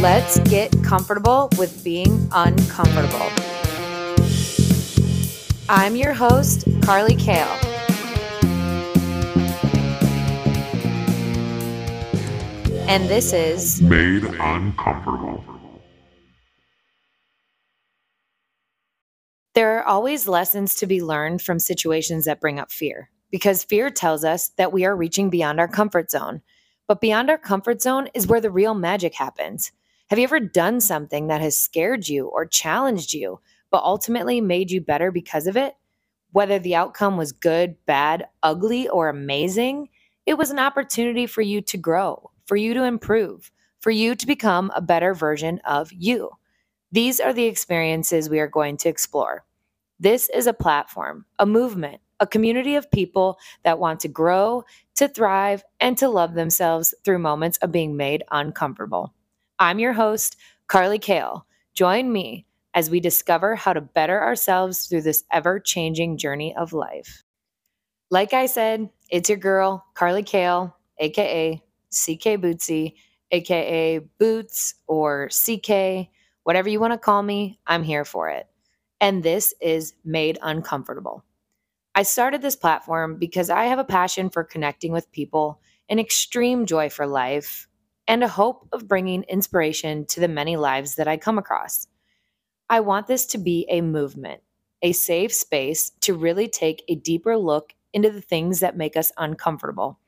Let's get comfortable with being uncomfortable. I'm your host, Carly Kale. And this is Made Uncomfortable. There are always lessons to be learned from situations that bring up fear because fear tells us that we are reaching beyond our comfort zone. But beyond our comfort zone is where the real magic happens. Have you ever done something that has scared you or challenged you, but ultimately made you better because of it? Whether the outcome was good, bad, ugly, or amazing, it was an opportunity for you to grow, for you to improve, for you to become a better version of you. These are the experiences we are going to explore. This is a platform, a movement, a community of people that want to grow, to thrive, and to love themselves through moments of being made uncomfortable. I'm your host, Carly Kale. Join me as we discover how to better ourselves through this ever changing journey of life. Like I said, it's your girl, Carly Kale, aka CK Bootsy, aka Boots or CK, whatever you want to call me, I'm here for it. And this is Made Uncomfortable. I started this platform because I have a passion for connecting with people, an extreme joy for life, and a hope of bringing inspiration to the many lives that I come across. I want this to be a movement, a safe space to really take a deeper look into the things that make us uncomfortable,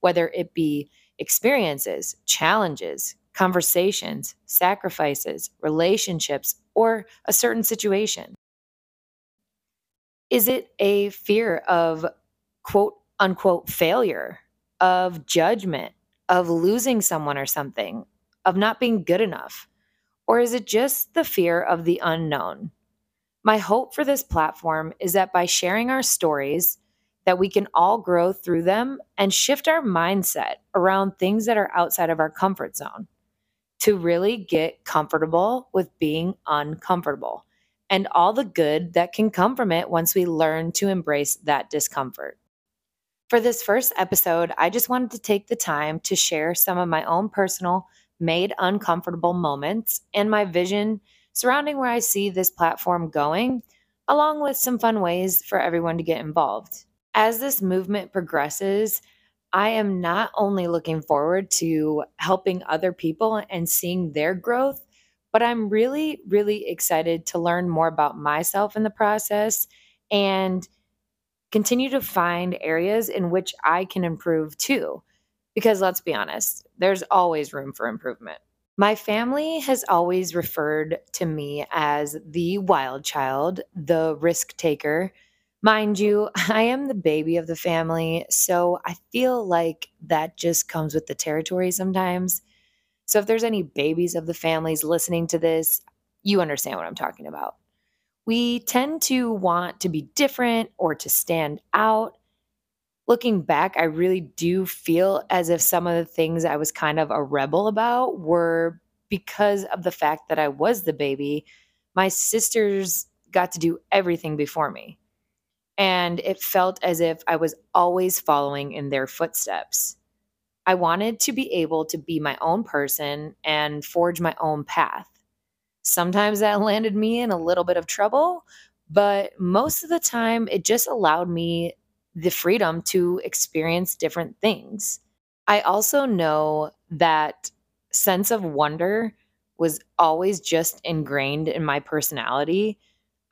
whether it be experiences, challenges, conversations, sacrifices, relationships, or a certain situation. Is it a fear of quote unquote failure, of judgment, of losing someone or something, of not being good enough? Or is it just the fear of the unknown? My hope for this platform is that by sharing our stories, that we can all grow through them and shift our mindset around things that are outside of our comfort zone to really get comfortable with being uncomfortable and all the good that can come from it once we learn to embrace that discomfort. For this first episode, I just wanted to take the time to share some of my own personal made uncomfortable moments and my vision surrounding where I see this platform going, along with some fun ways for everyone to get involved. As this movement progresses, I am not only looking forward to helping other people and seeing their growth, but I'm really, really excited to learn more about myself in the process and continue to find areas in which I can improve too. Because let's be honest, there's always room for improvement. My family has always referred to me as the wild child, the risk taker. Mind you, I am the baby of the family, so I feel like that just comes with the territory sometimes. So if there's any babies of the families listening to this, you understand what I'm talking about. We tend to want to be different or to stand out. Looking back, I really do feel as if some of the things I was kind of a rebel about were because of the fact that I was the baby. My sisters got to do everything before me. And it felt as if I was always following in their footsteps. I wanted to be able to be my own person and forge my own path. Sometimes that landed me in a little bit of trouble, but most of the time it just allowed me the freedom to experience different things. I also know that sense of wonder was always just ingrained in my personality.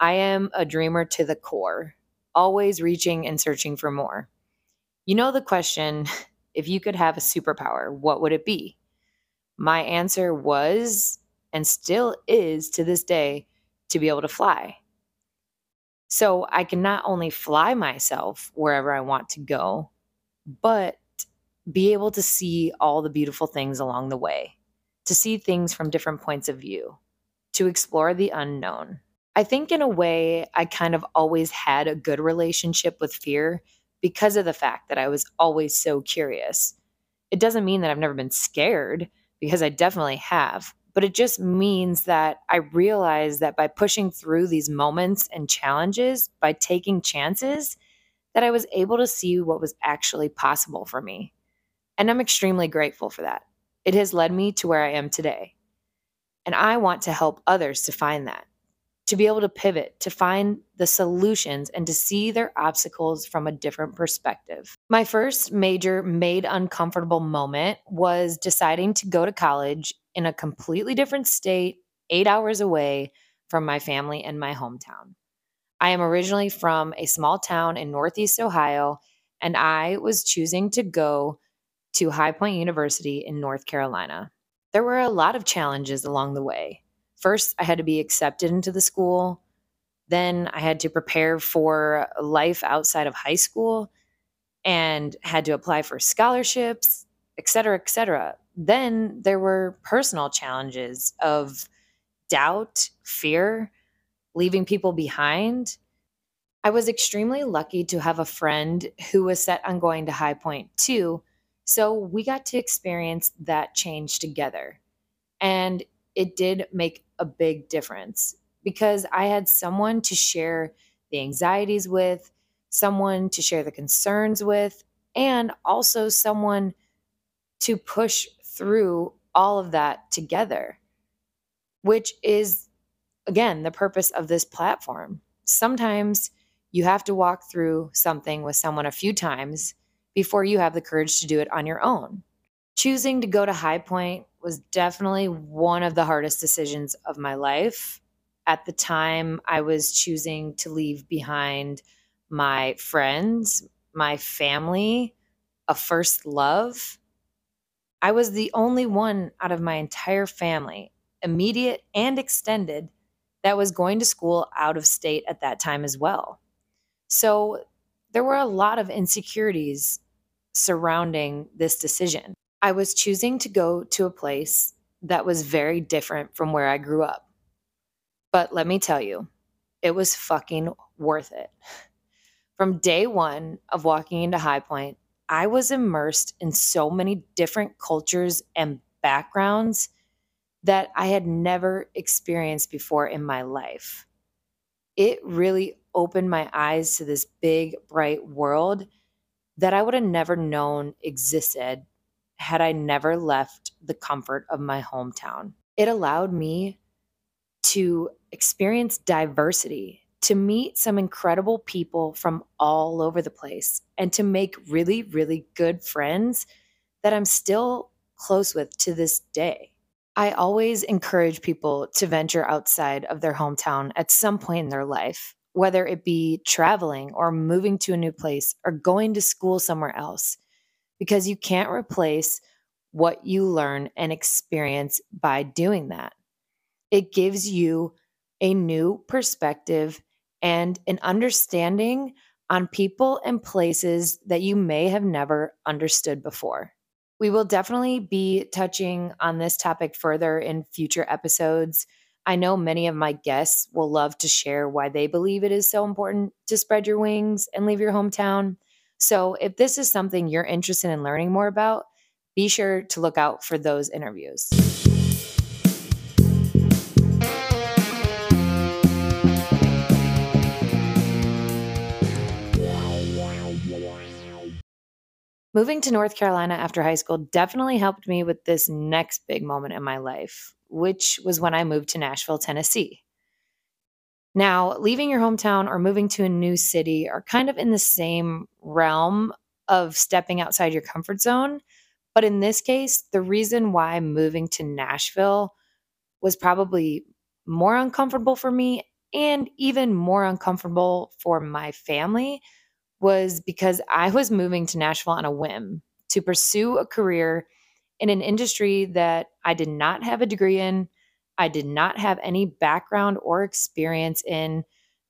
I am a dreamer to the core, always reaching and searching for more. You know the question if you could have a superpower, what would it be? My answer was, and still is to this day, to be able to fly. So I can not only fly myself wherever I want to go, but be able to see all the beautiful things along the way, to see things from different points of view, to explore the unknown. I think, in a way, I kind of always had a good relationship with fear because of the fact that I was always so curious. It doesn't mean that I've never been scared because I definitely have, but it just means that I realize that by pushing through these moments and challenges, by taking chances, that I was able to see what was actually possible for me. And I'm extremely grateful for that. It has led me to where I am today. And I want to help others to find that, to be able to pivot, to find the solutions, and to see their obstacles from a different perspective. My first major made uncomfortable moment was deciding to go to college in a completely different state, eight hours away from my family and my hometown. I am originally from a small town in Northeast Ohio, and I was choosing to go to High Point University in North Carolina. There were a lot of challenges along the way. First, I had to be accepted into the school. Then, I had to prepare for life outside of high school and had to apply for scholarships, et cetera, et cetera. Then there were personal challenges of doubt, fear, leaving people behind. I was extremely lucky to have a friend who was set on going to High Point too. So we got to experience that change together. And it did make a big difference because I had someone to share the anxieties with, someone to share the concerns with, and also someone to push through all of that together, which is, again, the purpose of this platform. Sometimes you have to walk through something with someone a few times before you have the courage to do it on your own. Choosing to go to High Point was definitely one of the hardest decisions of my life. At the time, I was choosing to leave behind my friends, my family, a first love. I was the only one out of my entire family, immediate and extended, that was going to school out of state at that time as well. So there were a lot of insecurities surrounding this decision. I was choosing to go to a place that was very different from where I grew up. But let me tell you, it was fucking worth it. From day one of walking into High Point, I was immersed in so many different cultures and backgrounds that I had never experienced before in my life. It really opened my eyes to this big, bright world that I would have never known existed had I never left the comfort of my hometown. It allowed me to experience diversity, to meet some incredible people from all over the place, and to make really, really good friends that I'm still close with to this day. I always encourage people to venture outside of their hometown at some point in their life whether it be traveling or moving to a new place or going to school somewhere else, because you can't replace what you learn and experience by doing that. It gives you a new perspective and an understanding on people and places that you may have never understood before. We will definitely be touching on this topic further in future episodes. I know many of my guests will love to share why they believe it is so important to spread your wings and leave your hometown. So, if this is something you're interested in learning more about, be sure to look out for those interviews. Moving to North Carolina after high school definitely helped me with this next big moment in my life, which was when I moved to Nashville, Tennessee. Now, leaving your hometown or moving to a new city are kind of in the same realm of stepping outside your comfort zone. But in this case, the reason why moving to Nashville was probably more uncomfortable for me and even more uncomfortable for my family was because I was moving to Nashville on a whim to pursue a career in an industry that I did not have a degree in, I did not have any background or experience in,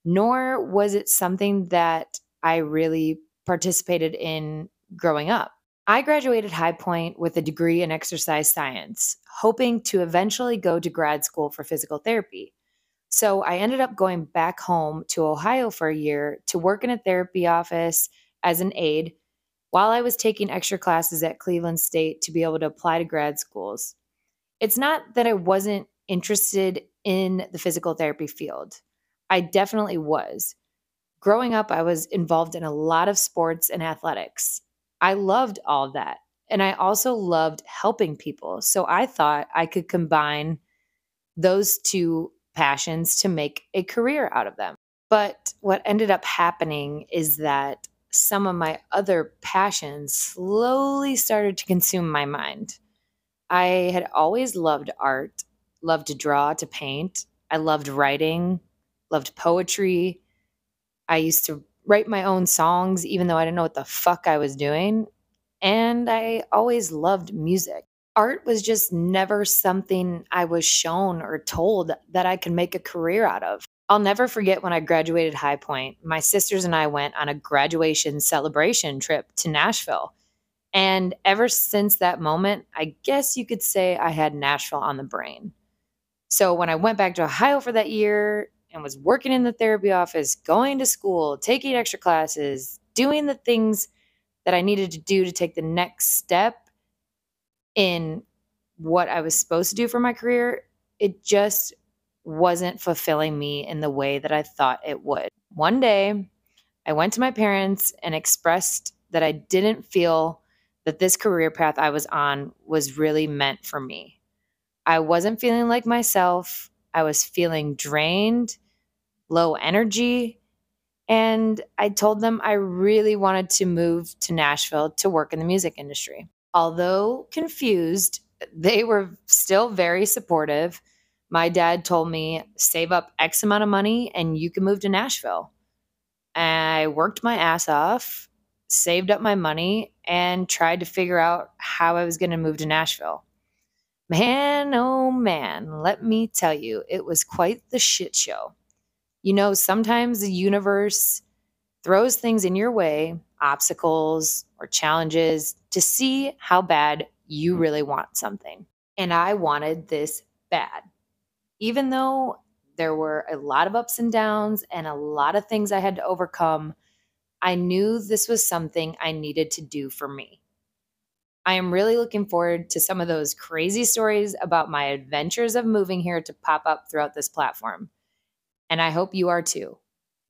nor was it something that I really participated in growing up. I graduated High Point with a degree in exercise science, hoping to eventually go to grad school for physical therapy. So I ended up going back home to Ohio for a year to work in a therapy office as an aide while I was taking extra classes at Cleveland State to be able to apply to grad schools. It's not that I wasn't interested in the physical therapy field, I definitely was. Growing up, I was involved in a lot of sports and athletics. I loved all of that. And I also loved helping people. So I thought I could combine those two passions to make a career out of them. But what ended up happening is that some of my other passions slowly started to consume my mind. I had always loved art, loved to draw, to paint. I loved writing, loved poetry. I used to write my own songs, even though I didn't know what the fuck I was doing. And I always loved music. Art was just never something I was shown or told that I could make a career out of. I'll never forget when I graduated High Point. My sisters and I went on a graduation celebration trip to Nashville. And ever since that moment, I guess you could say I had Nashville on the brain. So when I went back to Ohio for that year and was working in the therapy office, going to school, taking extra classes, doing the things that I needed to do to take the next step in what I was supposed to do for my career, it just wasn't fulfilling me in the way that I thought it would. One day, I went to my parents and expressed that I didn't feel that this career path I was on was really meant for me. I wasn't feeling like myself. I was feeling drained, low energy, and I told them I really wanted to move to Nashville to work in the music industry. Although confused, they were still very supportive my dad told me save up X amount of money and you can move to Nashville. I worked my ass off, saved up my money, and tried to figure out how I was going to move to Nashville. Man, oh man, let me tell you, it was quite the shit show. You know, sometimes the universe throws things in your way, obstacles or challenges, to see how bad you mm. really want something. And I wanted this bad even though there were a lot of ups and downs and a lot of things I had to overcome, I knew this was something I needed to do for me. I am really looking forward to some of those crazy stories about my adventures of moving here to pop up throughout this platform. And I hope you are too.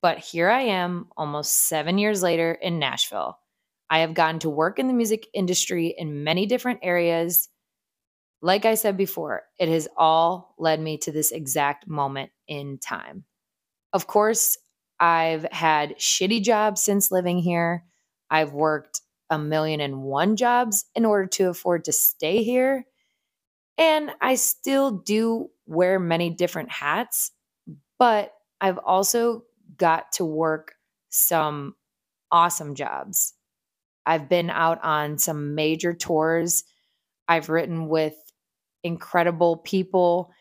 But here I am, almost seven years later in Nashville. I have gotten to work in the music industry in many different areas like I said before, it has all led me to this exact moment in time. Of course, I've had shitty jobs since living here. I've worked a million and one jobs in order to afford to stay here. And I still do wear many different hats, but I've also got to work some awesome jobs. I've been out on some major tours. I've written with incredible people,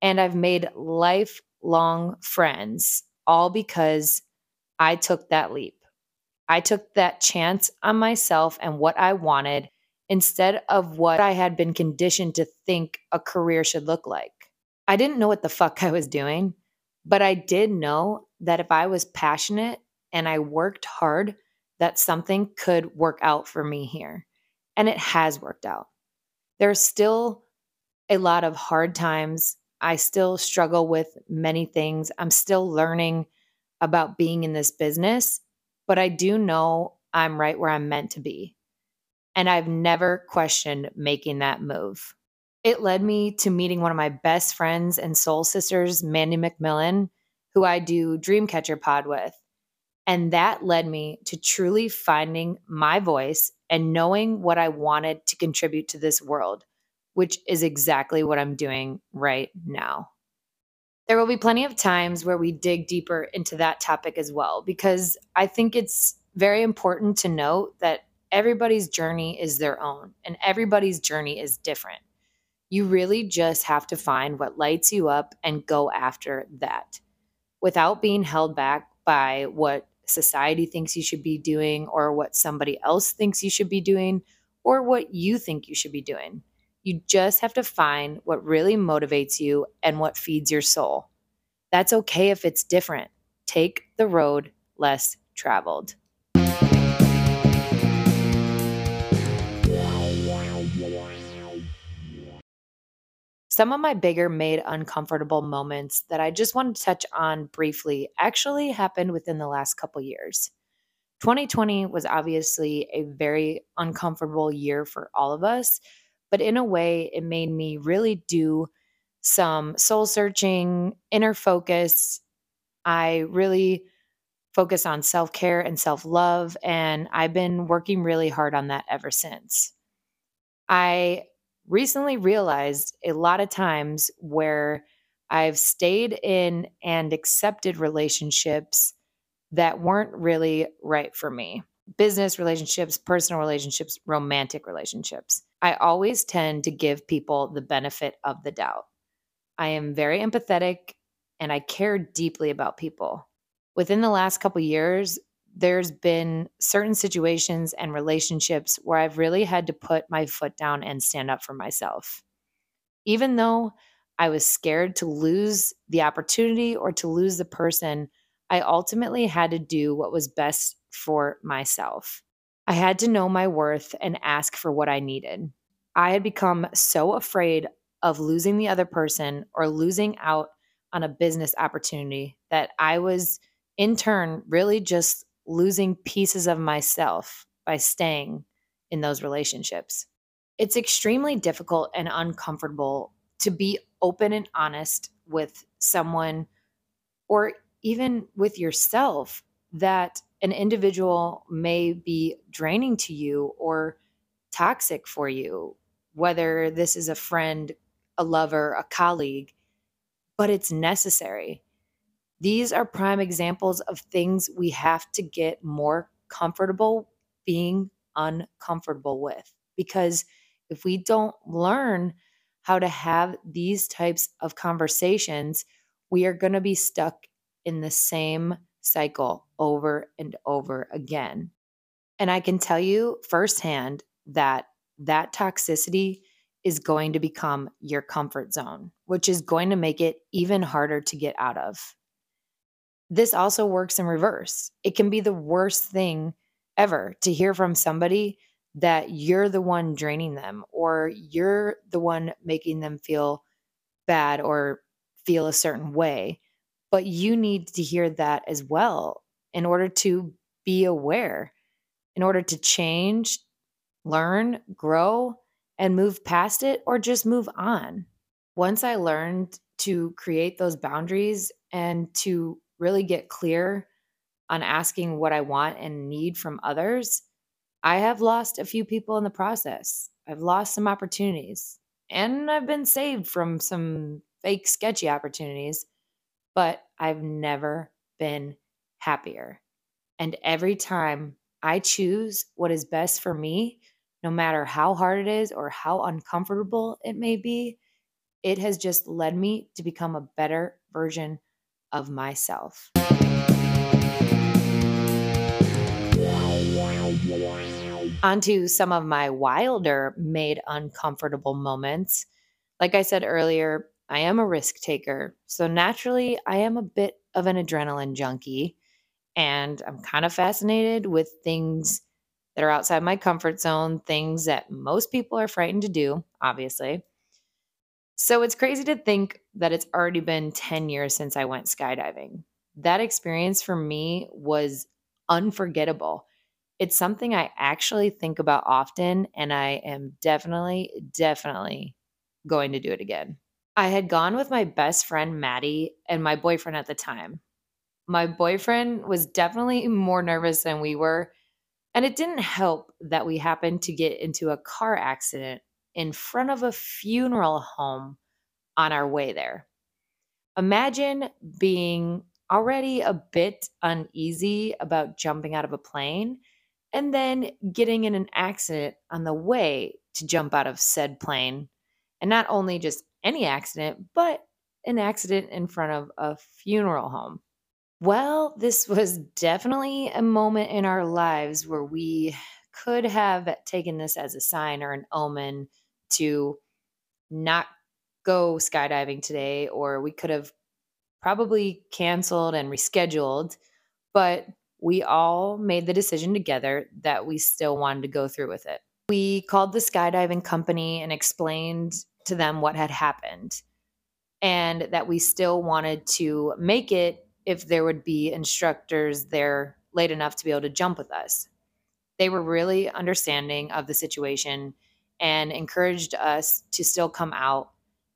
and I've made lifelong friends, all because I took that leap. I took that chance on myself and what I wanted instead of what I had been conditioned to think a career should look like. I didn't know what the fuck I was doing, but I did know that if I was passionate and I worked hard, that something could work out for me here. And it has worked out. There's still a lot of hard times. I still struggle with many things. I'm still learning about being in this business, but I do know I'm right where I'm meant to be. And I've never questioned making that move. It led me to meeting one of my best friends and soul sisters, Mandy McMillan, who I do Dreamcatcher Pod with. And that led me to truly finding my voice and knowing what I wanted to contribute to this world which is exactly what I'm doing right now. There will be plenty of times where we dig deeper into that topic as well, because I think it's very important to note that everybody's journey is their own and everybody's journey is different. You really just have to find what lights you up and go after that without being held back by what society thinks you should be doing or what somebody else thinks you should be doing or what you think you should be doing. You just have to find what really motivates you and what feeds your soul. That's okay if it's different. Take the road less traveled. Some of my bigger made uncomfortable moments that I just want to touch on briefly actually happened within the last couple years. 2020 was obviously a very uncomfortable year for all of us, but in a way, it made me really do some soul searching, inner focus. I really focus on self care and self love, and I've been working really hard on that ever since. I recently realized a lot of times where I've stayed in and accepted relationships that weren't really right for me business relationships, personal relationships, romantic relationships. I always tend to give people the benefit of the doubt. I am very empathetic and I care deeply about people. Within the last couple years, there's been certain situations and relationships where I've really had to put my foot down and stand up for myself. Even though I was scared to lose the opportunity or to lose the person, I ultimately had to do what was best for myself. I had to know my worth and ask for what I needed. I had become so afraid of losing the other person or losing out on a business opportunity that I was in turn really just losing pieces of myself by staying in those relationships. It's extremely difficult and uncomfortable to be open and honest with someone or even with yourself that an individual may be draining to you or toxic for you, whether this is a friend, a lover, a colleague, but it's necessary. These are prime examples of things we have to get more comfortable being uncomfortable with. Because if we don't learn how to have these types of conversations, we are going to be stuck in the same cycle over and over again. And I can tell you firsthand that that toxicity is going to become your comfort zone, which is going to make it even harder to get out of. This also works in reverse. It can be the worst thing ever to hear from somebody that you're the one draining them or you're the one making them feel bad or feel a certain way. But you need to hear that as well in order to be aware, in order to change, learn, grow, and move past it or just move on. Once I learned to create those boundaries and to really get clear on asking what I want and need from others, I have lost a few people in the process. I've lost some opportunities and I've been saved from some fake, sketchy opportunities, but I've never been happier. And every time I choose what is best for me, no matter how hard it is or how uncomfortable it may be, it has just led me to become a better version of myself. Onto some of my wilder, made uncomfortable moments. Like I said earlier, I am a risk taker. So naturally, I am a bit of an adrenaline junkie. And I'm kind of fascinated with things that are outside my comfort zone, things that most people are frightened to do, obviously. So it's crazy to think that it's already been 10 years since I went skydiving. That experience for me was unforgettable. It's something I actually think about often, and I am definitely, definitely going to do it again. I had gone with my best friend, Maddie, and my boyfriend at the time. My boyfriend was definitely more nervous than we were, and it didn't help that we happened to get into a car accident in front of a funeral home on our way there. Imagine being already a bit uneasy about jumping out of a plane and then getting in an accident on the way to jump out of said plane. And not only just any accident, but an accident in front of a funeral home. Well, this was definitely a moment in our lives where we could have taken this as a sign or an omen to not go skydiving today, or we could have probably canceled and rescheduled, but we all made the decision together that we still wanted to go through with it. We called the skydiving company and explained to them what had happened and that we still wanted to make it if there would be instructors there late enough to be able to jump with us. They were really understanding of the situation and encouraged us to still come out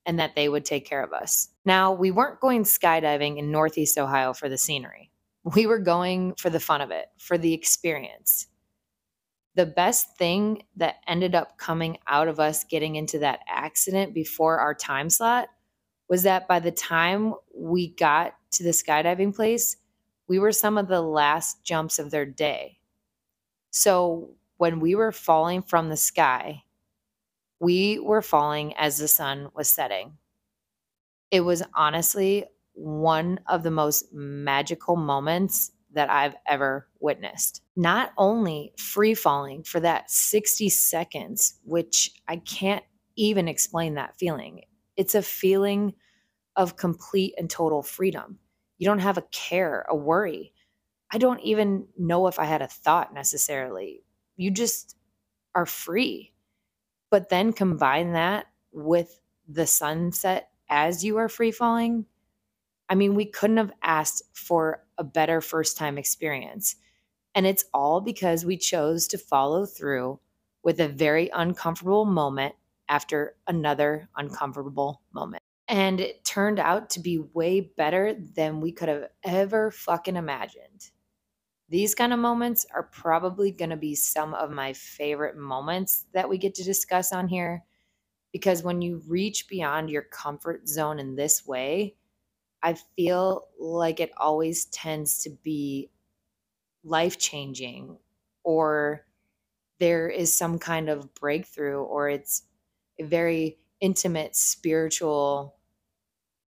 and that they would take care of us. Now, we weren't going skydiving in Northeast Ohio for the scenery. We were going for the fun of it, for the experience. The best thing that ended up coming out of us getting into that accident before our time slot was that by the time we got to the skydiving place, we were some of the last jumps of their day. So when we were falling from the sky, we were falling as the sun was setting. It was honestly one of the most magical moments that I've ever witnessed. Not only free falling for that 60 seconds, which I can't even explain that feeling, it's a feeling of complete and total freedom. You don't have a care, a worry. I don't even know if I had a thought necessarily. You just are free. But then combine that with the sunset as you are free falling. I mean, we couldn't have asked for a better first time experience. And it's all because we chose to follow through with a very uncomfortable moment after another uncomfortable moment. And it turned out to be way better than we could have ever fucking imagined. These kind of moments are probably going to be some of my favorite moments that we get to discuss on here because when you reach beyond your comfort zone in this way, I feel like it always tends to be life changing or there is some kind of breakthrough or it's a very intimate spiritual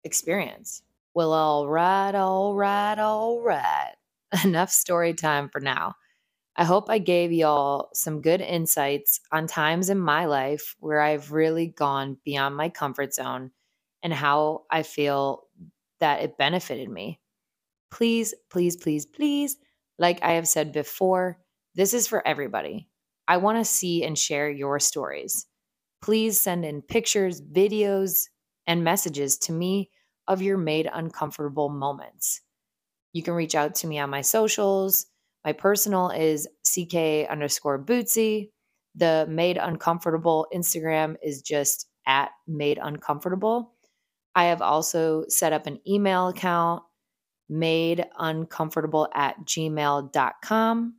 experience. Well, all right, all right, all right. Enough story time for now. I hope I gave y'all some good insights on times in my life where I've really gone beyond my comfort zone and how I feel that it benefited me. Please, please, please, please, like I have said before, this is for everybody. I want to see and share your stories. Please send in pictures, videos, and messages to me of your made uncomfortable moments. You can reach out to me on my socials. My personal is CK underscore Bootsy. The made uncomfortable Instagram is just at made uncomfortable. I have also set up an email account, made uncomfortable at gmail.com.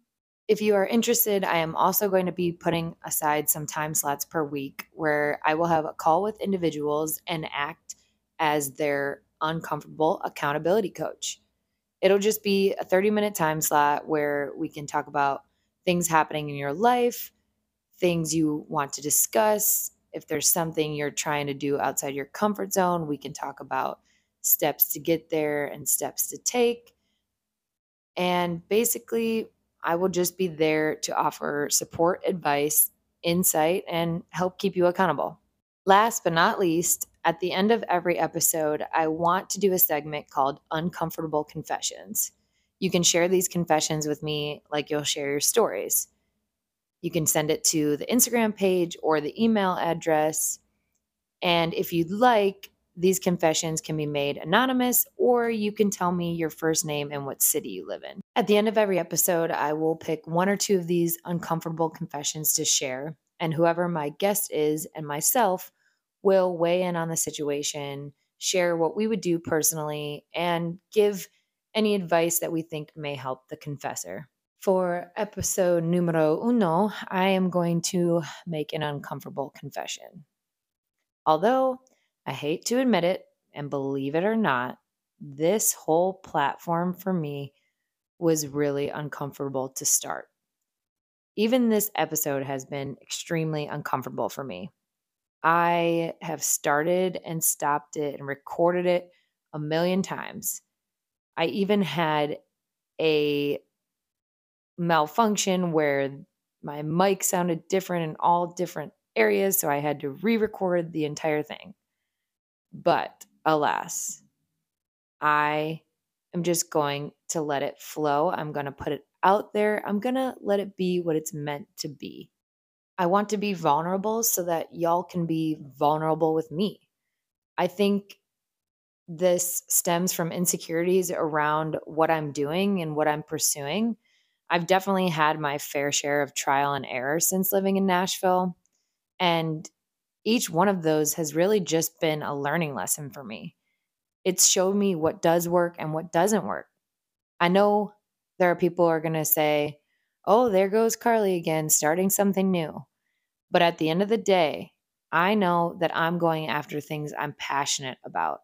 If you are interested, I am also going to be putting aside some time slots per week where I will have a call with individuals and act as their uncomfortable accountability coach. It'll just be a 30 minute time slot where we can talk about things happening in your life, things you want to discuss. If there's something you're trying to do outside your comfort zone, we can talk about steps to get there and steps to take. And basically, I will just be there to offer support, advice, insight, and help keep you accountable. Last but not least, at the end of every episode, I want to do a segment called Uncomfortable Confessions. You can share these confessions with me like you'll share your stories. You can send it to the Instagram page or the email address. And if you'd like, these confessions can be made anonymous, or you can tell me your first name and what city you live in. At the end of every episode, I will pick one or two of these uncomfortable confessions to share, and whoever my guest is and myself will weigh in on the situation, share what we would do personally, and give any advice that we think may help the confessor. For episode numero uno, I am going to make an uncomfortable confession. Although I hate to admit it, and believe it or not, this whole platform for me was really uncomfortable to start. Even this episode has been extremely uncomfortable for me. I have started and stopped it and recorded it a million times. I even had a malfunction where my mic sounded different in all different areas, so I had to re record the entire thing. But alas, I am just going to let it flow. I'm going to put it out there. I'm going to let it be what it's meant to be. I want to be vulnerable so that y'all can be vulnerable with me. I think this stems from insecurities around what I'm doing and what I'm pursuing. I've definitely had my fair share of trial and error since living in Nashville. And each one of those has really just been a learning lesson for me. It's showed me what does work and what doesn't work. I know there are people who are going to say, oh, there goes Carly again, starting something new. But at the end of the day, I know that I'm going after things I'm passionate about.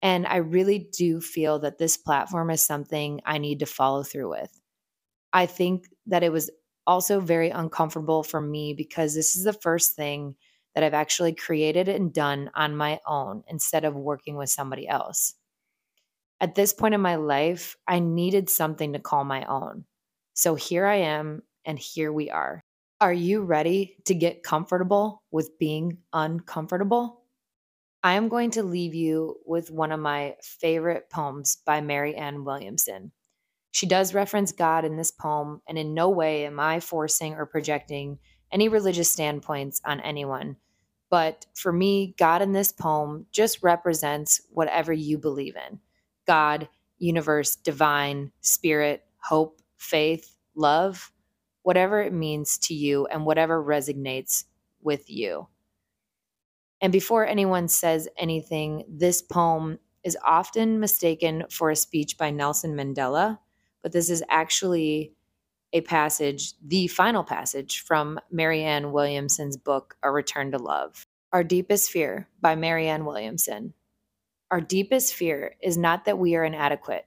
And I really do feel that this platform is something I need to follow through with. I think that it was also very uncomfortable for me because this is the first thing that I've actually created and done on my own instead of working with somebody else. At this point in my life, I needed something to call my own. So here I am, and here we are. Are you ready to get comfortable with being uncomfortable? I am going to leave you with one of my favorite poems by Marianne Williamson. She does reference God in this poem, and in no way am I forcing or projecting any religious standpoints on anyone. But for me, God in this poem just represents whatever you believe in God, universe, divine, spirit, hope, faith, love, whatever it means to you and whatever resonates with you. And before anyone says anything, this poem is often mistaken for a speech by Nelson Mandela but this is actually a passage, the final passage from Marianne Williamson's book, A Return to Love. Our Deepest Fear by Marianne Williamson. Our deepest fear is not that we are inadequate.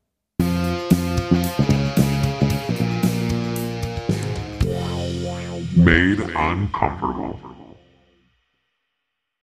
Made uncomfortable.